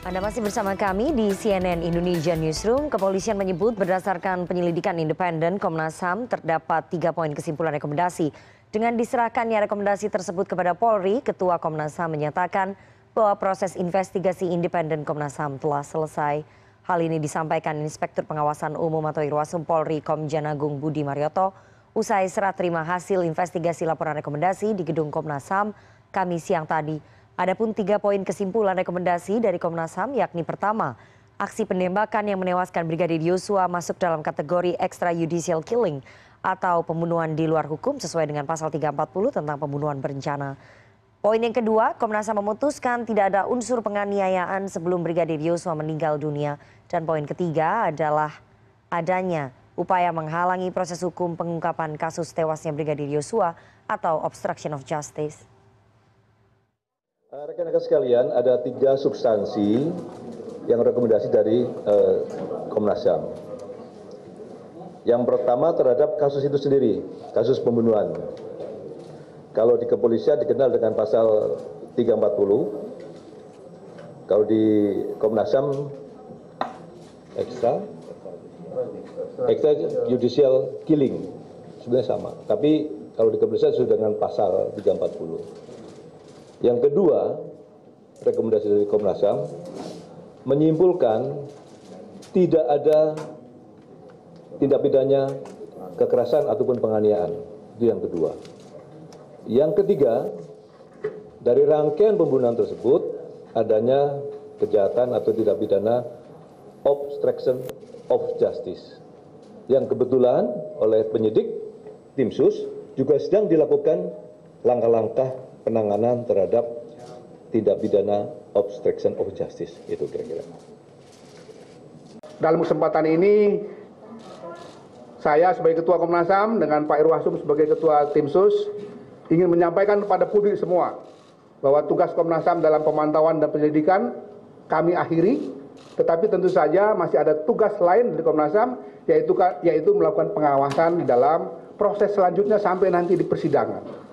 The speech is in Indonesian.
Anda masih bersama kami di CNN Indonesia Newsroom. Kepolisian menyebut berdasarkan penyelidikan independen Komnas HAM terdapat tiga poin kesimpulan rekomendasi. Dengan diserahkannya rekomendasi tersebut kepada Polri, Ketua Komnas HAM menyatakan bahwa proses investigasi independen Komnas HAM telah selesai. Hal ini disampaikan Inspektur Pengawasan Umum atau Irwasum Polri Komjen Agung Budi Marioto usai serah terima hasil investigasi laporan rekomendasi di Gedung Komnas HAM Kamis siang tadi. Adapun tiga poin kesimpulan rekomendasi dari Komnas HAM yakni pertama, aksi penembakan yang menewaskan Brigadir Yosua masuk dalam kategori extrajudicial killing atau pembunuhan di luar hukum sesuai dengan pasal 340 tentang pembunuhan berencana. Poin yang kedua, Komnas HAM memutuskan tidak ada unsur penganiayaan sebelum Brigadir Yosua meninggal dunia. Dan poin ketiga adalah adanya upaya menghalangi proses hukum pengungkapan kasus tewasnya Brigadir Yosua atau obstruction of justice. Eh, rekan-rekan sekalian, ada tiga substansi yang rekomendasi dari uh, Komnas HAM. Yang pertama terhadap kasus itu sendiri, kasus pembunuhan. Kalau di kepolisian dikenal dengan pasal 340. Kalau di Komnas HAM ekstra extra judicial killing sebenarnya sama. Tapi kalau di kepolisian sudah dengan pasal 340. Yang kedua, rekomendasi dari Komnas HAM menyimpulkan tidak ada tindak pidana kekerasan ataupun penganiayaan. Itu yang kedua. Yang ketiga, dari rangkaian pembunuhan tersebut adanya kejahatan atau tindak pidana obstruction of justice yang kebetulan oleh penyidik tim sus juga sedang dilakukan langkah-langkah penanganan terhadap tindak pidana obstruction of justice itu kira-kira. Dalam kesempatan ini saya sebagai Ketua Komnas HAM dengan Pak Irwasum sebagai Ketua Tim Sus ingin menyampaikan kepada publik semua bahwa tugas Komnas HAM dalam pemantauan dan penyelidikan kami akhiri, tetapi tentu saja masih ada tugas lain dari Komnas HAM yaitu yaitu melakukan pengawasan di dalam proses selanjutnya sampai nanti di persidangan.